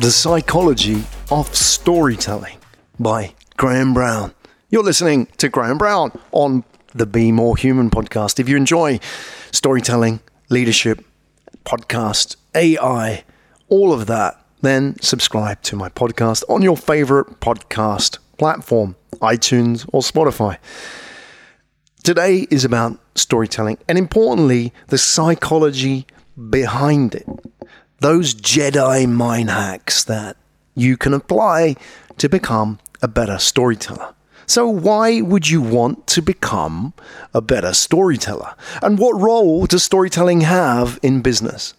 The Psychology of Storytelling by Graham Brown. You're listening to Graham Brown on the Be More Human podcast. If you enjoy storytelling, leadership, podcast, AI, all of that, then subscribe to my podcast on your favorite podcast platform, iTunes or Spotify. Today is about storytelling and importantly, the psychology behind it. Those Jedi mind hacks that you can apply to become a better storyteller. So, why would you want to become a better storyteller? And what role does storytelling have in business?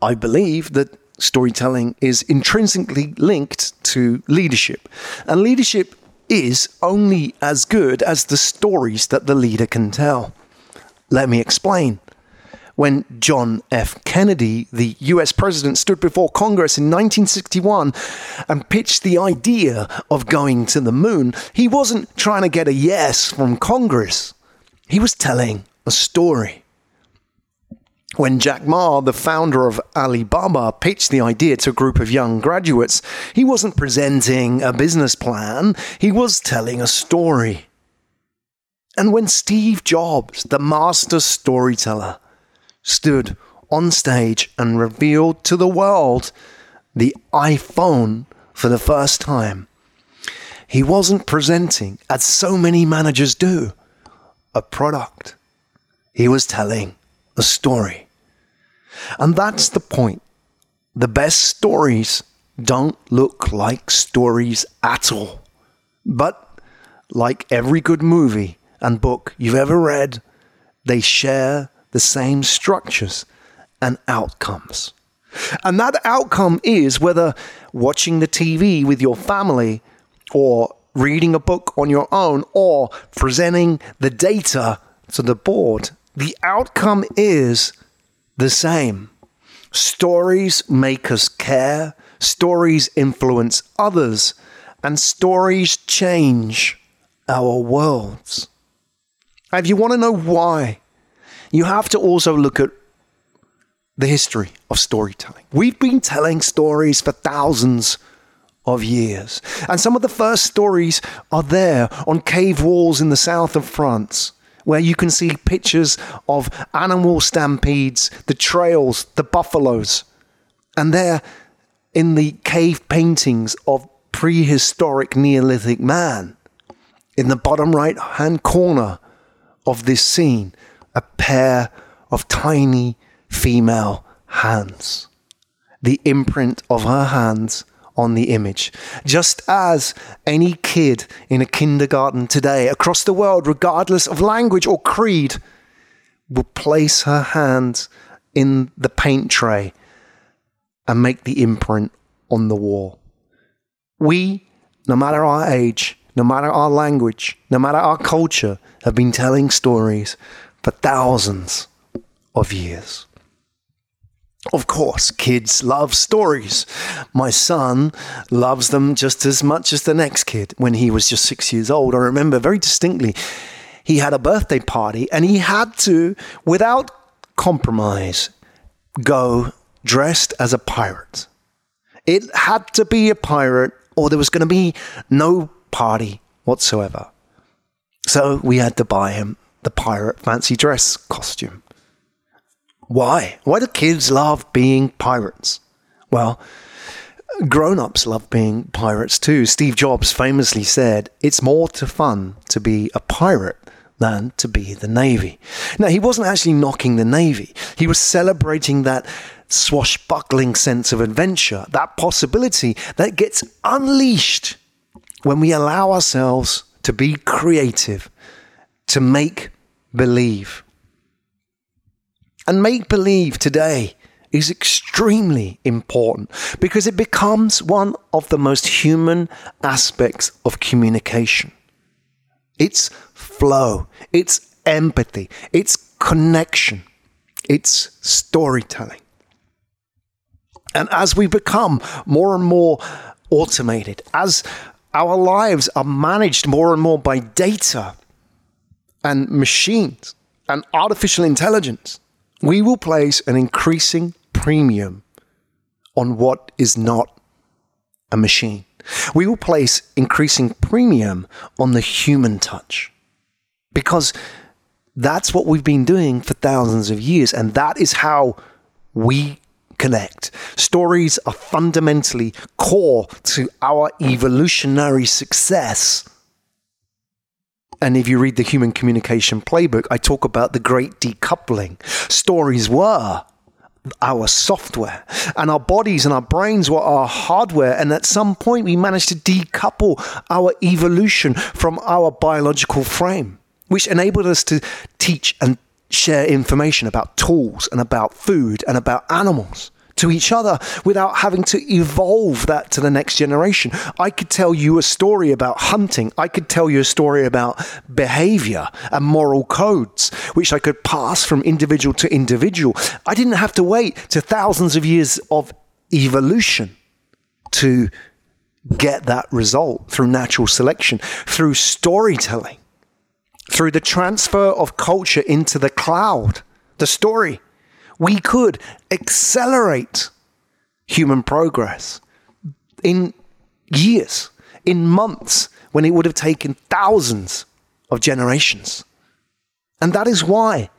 I believe that storytelling is intrinsically linked to leadership. And leadership is only as good as the stories that the leader can tell. Let me explain. When John F. Kennedy, the US president, stood before Congress in 1961 and pitched the idea of going to the moon, he wasn't trying to get a yes from Congress. He was telling a story. When Jack Ma, the founder of Alibaba, pitched the idea to a group of young graduates, he wasn't presenting a business plan, he was telling a story. And when Steve Jobs, the master storyteller, stood on stage and revealed to the world the iPhone for the first time, he wasn't presenting, as so many managers do, a product. He was telling a story. And that's the point. The best stories don't look like stories at all. But like every good movie and book you've ever read, they share the same structures and outcomes. And that outcome is whether watching the TV with your family or reading a book on your own or presenting the data to the board, the outcome is the same. Stories make us care, stories influence others, and stories change our worlds. if you want to know why, you have to also look at the history of storytelling. We've been telling stories for thousands of years, and some of the first stories are there on cave walls in the south of France where you can see pictures of animal stampedes, the trails, the buffaloes. And there, in the cave paintings of prehistoric Neolithic man, in the bottom right hand corner of this scene, a pair of tiny female hands. The imprint of her hands on the image. Just as any kid in a kindergarten today across the world, regardless of language or creed, will place her hands in the paint tray and make the imprint on the wall. We, no matter our age, no matter our language, no matter our culture, have been telling stories for thousands of years. Of course, kids love stories. My son loves them just as much as the next kid. When he was just six years old, I remember very distinctly, he had a birthday party and he had to, without compromise, go dressed as a pirate. It had to be a pirate or there was going to be no party whatsoever. So we had to buy him the pirate fancy dress costume. Why? Why do kids love being pirates? Well, grown ups love being pirates too. Steve Jobs famously said, It's more to fun to be a pirate than to be the Navy. Now, he wasn't actually knocking the Navy, he was celebrating that swashbuckling sense of adventure, that possibility that gets unleashed when we allow ourselves to be creative, to make believe. And make believe today is extremely important because it becomes one of the most human aspects of communication. It's flow, it's empathy, it's connection, it's storytelling. And as we become more and more automated, as our lives are managed more and more by data and machines and artificial intelligence, we will place an increasing premium on what is not a machine. We will place increasing premium on the human touch because that's what we've been doing for thousands of years, and that is how we connect. Stories are fundamentally core to our evolutionary success. And if you read the Human Communication Playbook, I talk about the great decoupling. Stories were our software, and our bodies and our brains were our hardware. And at some point, we managed to decouple our evolution from our biological frame, which enabled us to teach and share information about tools and about food and about animals to each other without having to evolve that to the next generation. I could tell you a story about hunting. I could tell you a story about behavior and moral codes, which I could pass from individual to individual. I didn't have to wait to thousands of years of evolution to get that result through natural selection, through storytelling, through the transfer of culture into the cloud, the story we could accelerate human progress in years, in months, when it would have taken thousands of generations. And that is why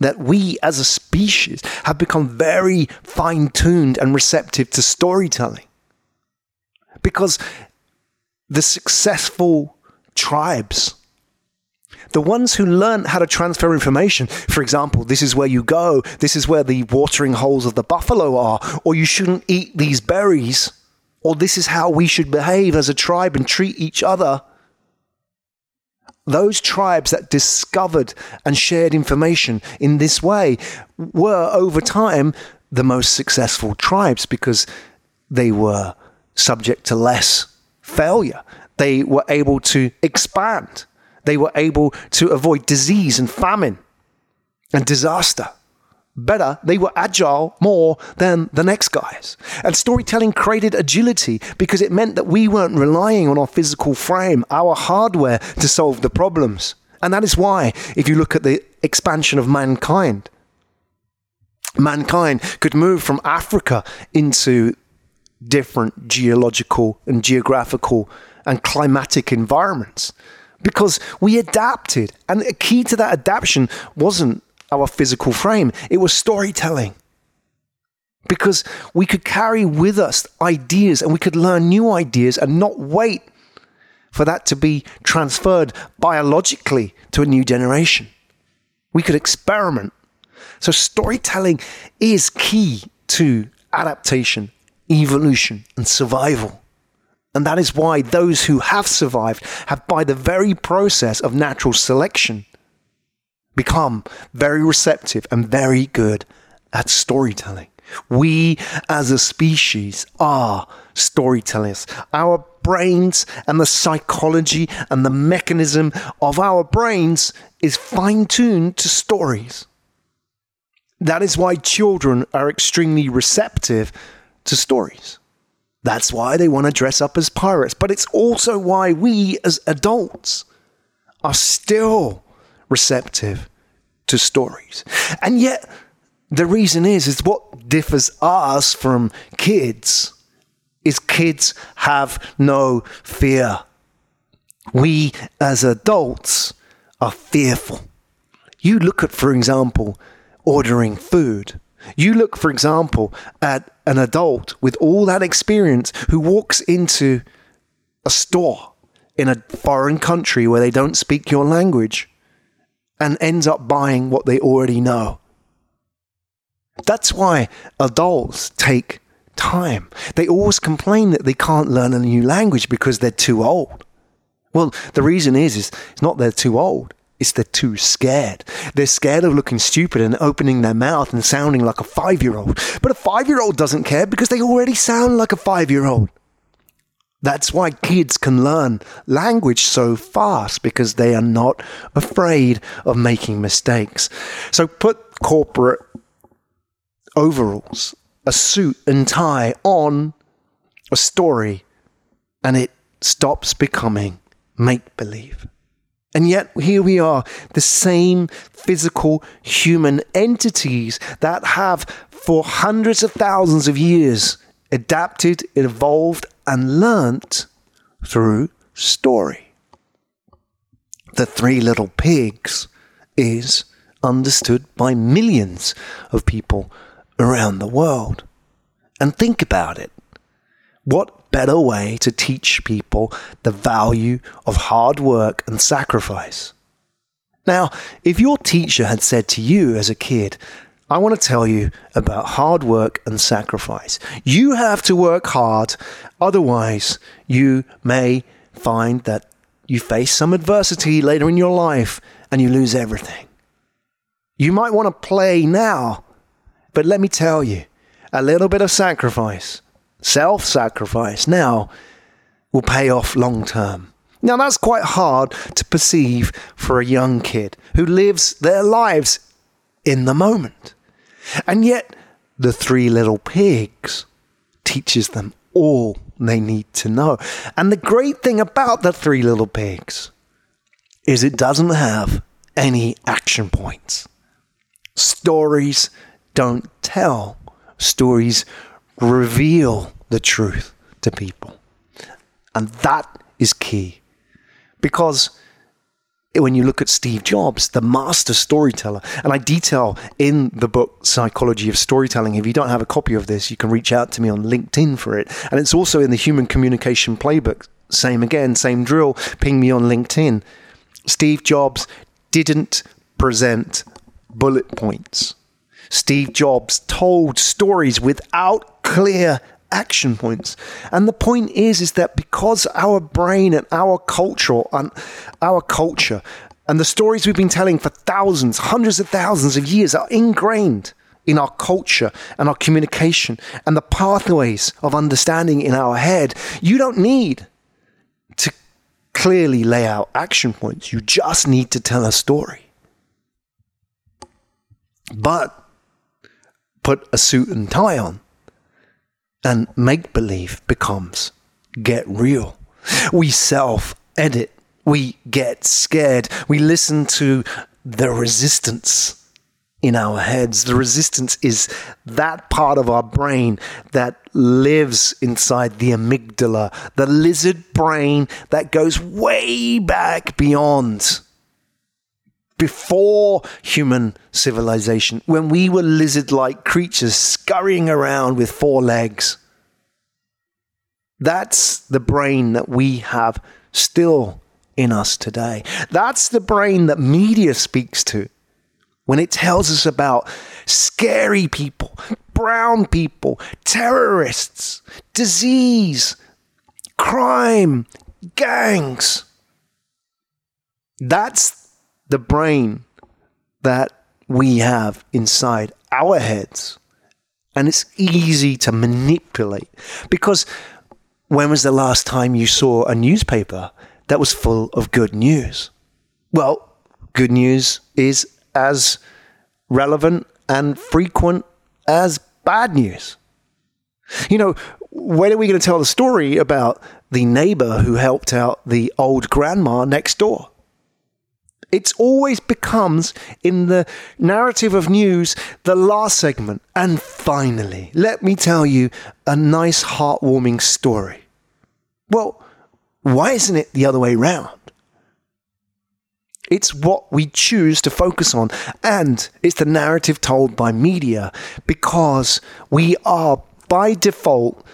that we as a species have become very fine tuned and receptive to storytelling. Because the successful tribes the ones who learn how to transfer information, for example, this is where you go, this is where the watering holes of the buffalo are, or you shouldn't eat these berries, or this is how we should behave as a tribe and treat each other. Those tribes that discovered and shared information in this way were, over time, the most successful tribes because they were subject to less failure. They were able to expand they were able to avoid disease and famine and disaster. Better, they were agile more than the next guys. And storytelling created agility because it meant that we weren't relying on our physical frame, our hardware, to solve the problems. And that is why, if you look at the expansion of mankind, mankind could move from Africa into different geological and geographical and climatic environments because we adapted. And a key to that adaptation wasn't our physical frame, it was storytelling. Because we could carry with us ideas and we could learn new ideas and not wait for that to be transferred biologically to a new generation. We could experiment. So, storytelling is key to adaptation, evolution, and survival. And that is why those who have survived have, by the very process of natural selection, become very receptive and very good at storytelling. We as a species are storytellers. Our brains and the psychology and the mechanism of our brains is fine tuned to stories. That is why children are extremely receptive to stories. That's why they want to dress up as pirates. But it's also why we as adults are still receptive to stories. And yet, the reason is, is what differs us from kids is kids have no fear. We as adults are fearful. You look at, for example, ordering food. You look, for example, at an adult with all that experience who walks into a store in a foreign country where they don't speak your language and ends up buying what they already know. That's why adults take time. They always complain that they can't learn a new language because they're too old. Well, the reason is, is it's not they're too old. It's they're too scared. They're scared of looking stupid and opening their mouth and sounding like a five year old. But a five year old doesn't care because they already sound like a five year old. That's why kids can learn language so fast because they are not afraid of making mistakes. So put corporate overalls, a suit and tie on a story, and it stops becoming make believe. And yet, here we are, the same physical human entities that have, for hundreds of thousands of years, adapted, evolved, and learnt through story. The Three Little Pigs is understood by millions of people around the world. And think about it. What better way to teach people the value of hard work and sacrifice? Now, if your teacher had said to you as a kid, I want to tell you about hard work and sacrifice. You have to work hard, otherwise, you may find that you face some adversity later in your life and you lose everything. You might want to play now, but let me tell you, a little bit of sacrifice, self sacrifice now, will pay off long term. Now, that's quite hard to perceive for a young kid who lives their lives in the moment. And yet, the three little pigs teaches them all they need to know. And the great thing about the three little pigs is it doesn't have any action points. Stories don't tell, stories reveal the truth to people. And that is key. Because when you look at Steve Jobs, the master storyteller, and I detail in the book Psychology of Storytelling. If you don't have a copy of this, you can reach out to me on LinkedIn for it. And it's also in the Human Communication Playbook. Same again, same drill. Ping me on LinkedIn. Steve Jobs didn't present bullet points. Steve Jobs told stories without clear action points. And the point is, is that because our brain and our culture and our culture and the stories we've been telling for thousands, hundreds of thousands of years are ingrained in our culture and our communication and the pathways of understanding in our head, you don't need to clearly lay out action points. You just need to tell a story. But put a suit and tie on and make believe becomes get real. We self edit, we get scared, we listen to the resistance in our heads. The resistance is that part of our brain that lives inside the amygdala, the lizard brain that goes way back beyond before human civilization, when we were lizard like creatures scurrying around with four legs. That's the brain that we have still in us today. That's the brain that media speaks to when it tells us about scary people, brown people, terrorists, disease, crime, gangs. That's the brain that we have inside our heads. And it's easy to manipulate because when was the last time you saw a newspaper that was full of good news? Well, good news is as relevant and frequent as bad news. You know, when are we going to tell the story about the neighbor who helped out the old grandma next door? It's always becomes in the narrative of news the last segment. And finally, let me tell you a nice, heartwarming story. Well, why isn't it the other way round? It's what we choose to focus on, and it's the narrative told by media because we are by default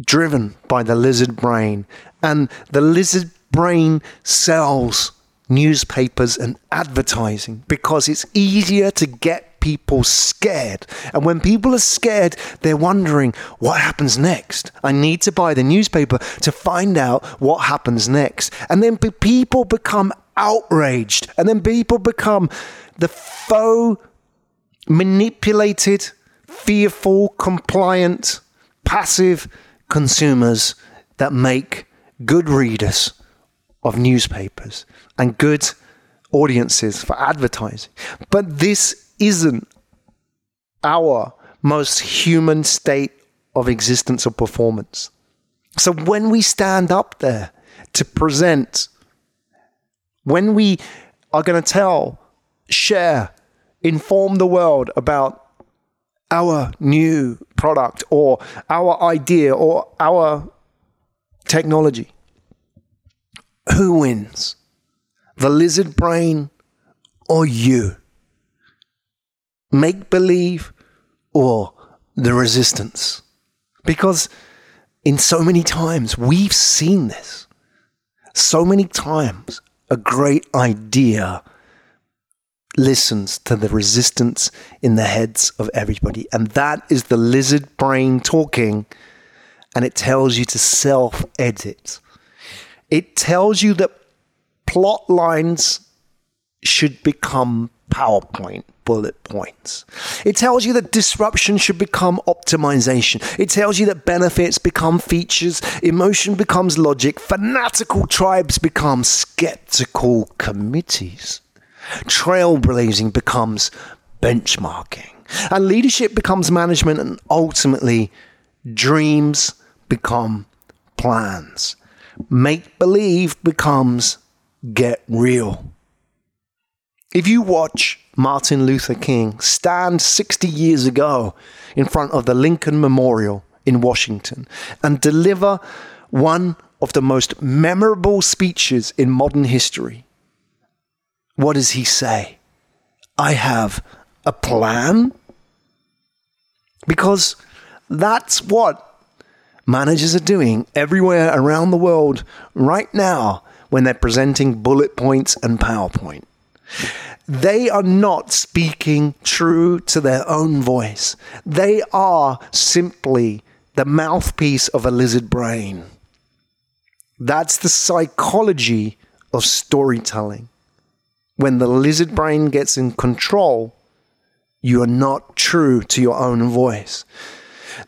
driven by the lizard brain, and the lizard brain sells newspapers and advertising because it's easier to get people scared. And when people are scared, they're wondering what happens next. I need to buy the newspaper to find out what happens next. And then people become outraged. And then people become the faux, manipulated, fearful, compliant, passive consumers that make good readers of newspapers and good audiences for advertising. But this isn't our most human state of existence or performance. So when we stand up there to present, when we are going to tell, share, inform the world about our new product or our idea or our technology. Who wins? The lizard brain or you? Make believe or the resistance? Because in so many times we've seen this. So many times a great idea listens to the resistance in the heads of everybody. And that is the lizard brain talking, and it tells you to self edit. It tells you that plot lines should become PowerPoint bullet points. It tells you that disruption should become optimization. It tells you that benefits become features, emotion becomes logic, fanatical tribes become skeptical committees. Trailblazing becomes benchmarking. And leadership becomes management, and ultimately, dreams become plans. Make believe becomes get real. If you watch Martin Luther King stand 60 years ago in front of the Lincoln Memorial in Washington and deliver one of the most memorable speeches in modern history, what does he say? I have a plan? Because that's what managers are doing everywhere around the world right now when they're presenting bullet points and PowerPoint. They are not speaking true to their own voice. They are simply the mouthpiece of a lizard brain. That's the psychology of storytelling when the lizard brain gets in control, you are not true to your own voice.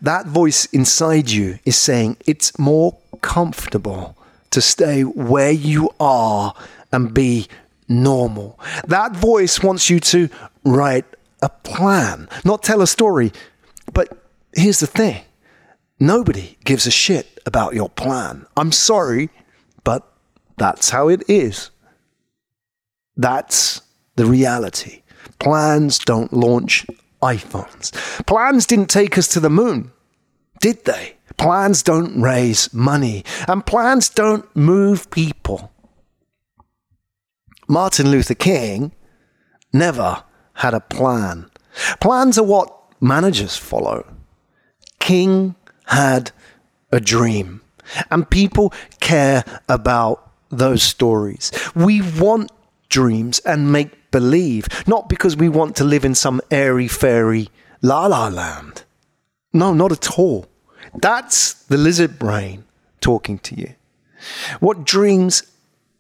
That voice inside you is saying it's more comfortable to stay where you are and be normal. That voice wants you to write a plan, not tell a story. But here's the thing nobody gives a shit about your plan. I'm sorry, but that's how it is. That's the reality. Plans don't launch iPhones. Plans didn't take us to the moon, did they? Plans don't raise money, and plans don't move people. Martin Luther King never had a plan. Plans are what managers follow. King had a dream, and people care about those stories. We want dreams and make believe, not because we want to live in some airy fairy la la land. No, not at all. That's the lizard brain talking to you. What dreams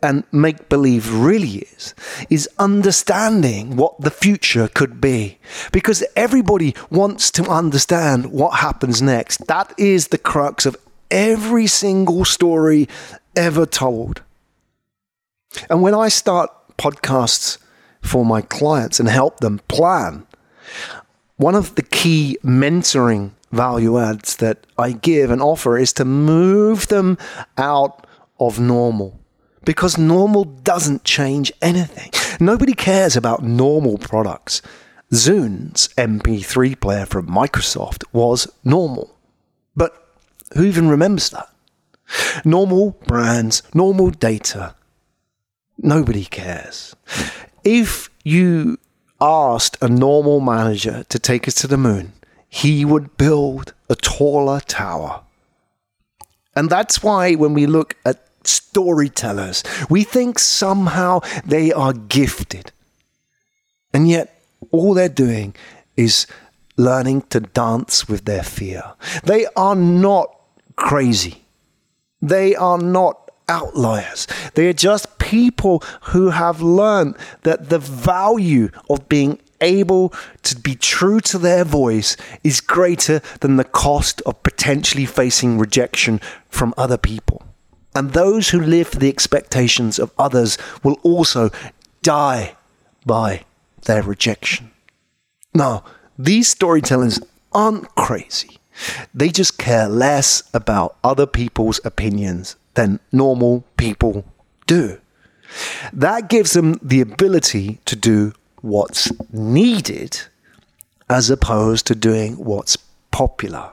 and make believe really is, is understanding what the future could be. Because everybody wants to understand what happens next. That is the crux of every single story ever told. And when I start podcasts for my clients and help them plan. One of the key mentoring value adds that I give and offer is to move them out of normal because normal doesn't change anything. Nobody cares about normal products. Zune's MP3 player from Microsoft was normal. But who even remembers that? Normal brands, normal data, Nobody cares. If you asked a normal manager to take us to the moon, he would build a taller tower. And that's why when we look at storytellers, we think somehow they are gifted. And yet, all they're doing is learning to dance with their fear. They are not crazy. They are not outliers. They are just people who have learned that the value of being able to be true to their voice is greater than the cost of potentially facing rejection from other people. And those who live for the expectations of others will also die by their rejection. Now, these storytellers aren't crazy. They just care less about other people's opinions than normal people do. That gives them the ability to do what's needed as opposed to doing what's popular.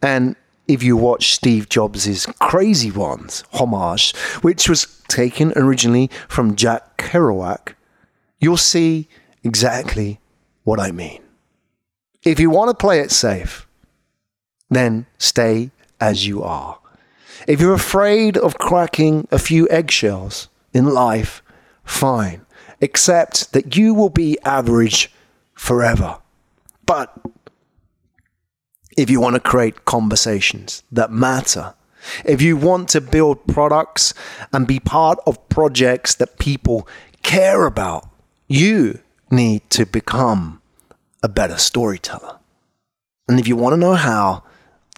And if you watch Steve Jobs' Crazy Ones homage, which was taken originally from Jack Kerouac, you'll see exactly what I mean. If you want to play it safe, then stay as you are. If you're afraid of cracking a few eggshells in life, fine. Accept that you will be average forever. But if you want to create conversations that matter, if you want to build products and be part of projects that people care about, you need to become a better storyteller. And if you want to know how,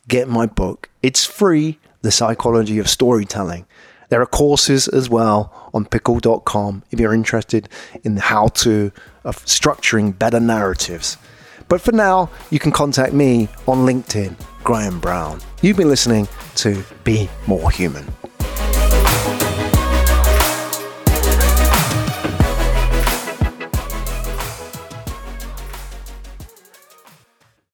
get my book. It's free, The Psychology of Storytelling. There are courses as well on pikkle.com if you're interested in how to of structuring better narratives. But for now, you can contact me on LinkedIn, Graham Brown. You've been listening to Be More Human.